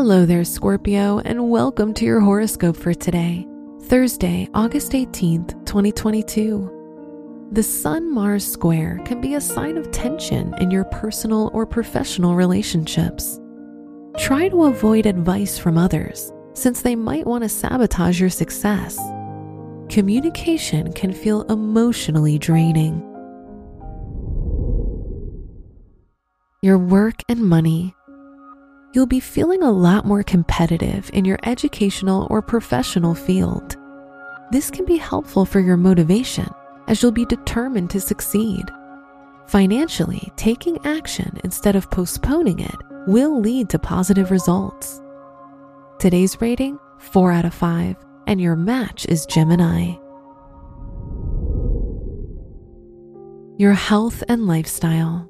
Hello there, Scorpio, and welcome to your horoscope for today, Thursday, August 18th, 2022. The Sun Mars square can be a sign of tension in your personal or professional relationships. Try to avoid advice from others, since they might want to sabotage your success. Communication can feel emotionally draining. Your work and money you'll be feeling a lot more competitive in your educational or professional field. This can be helpful for your motivation as you'll be determined to succeed. Financially, taking action instead of postponing it will lead to positive results. Today's rating 4 out of 5, and your match is Gemini. Your health and lifestyle.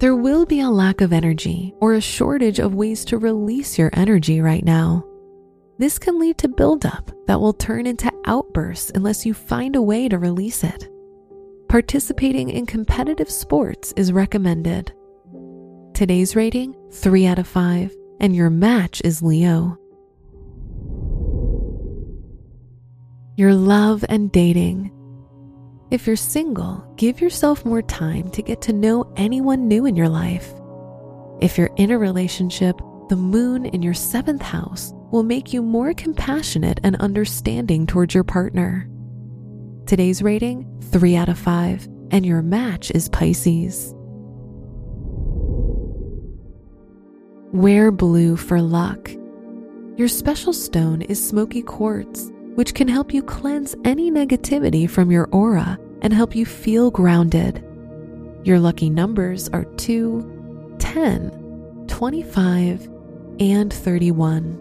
There will be a lack of energy or a shortage of ways to release your energy right now. This can lead to buildup that will turn into outbursts unless you find a way to release it. Participating in competitive sports is recommended. Today's rating 3 out of 5, and your match is Leo. Your love and dating. If you're single, give yourself more time to get to know anyone new in your life. If you're in a relationship, the moon in your seventh house will make you more compassionate and understanding towards your partner. Today's rating 3 out of 5, and your match is Pisces. Wear blue for luck. Your special stone is smoky quartz which can help you cleanse any negativity from your aura and help you feel grounded. Your lucky numbers are 2, 10, 25, and 31.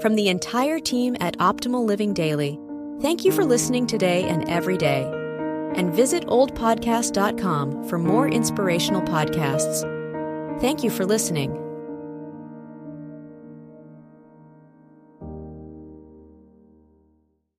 From the entire team at Optimal Living Daily, thank you for listening today and every day. And visit oldpodcast.com for more inspirational podcasts. Thank you for listening.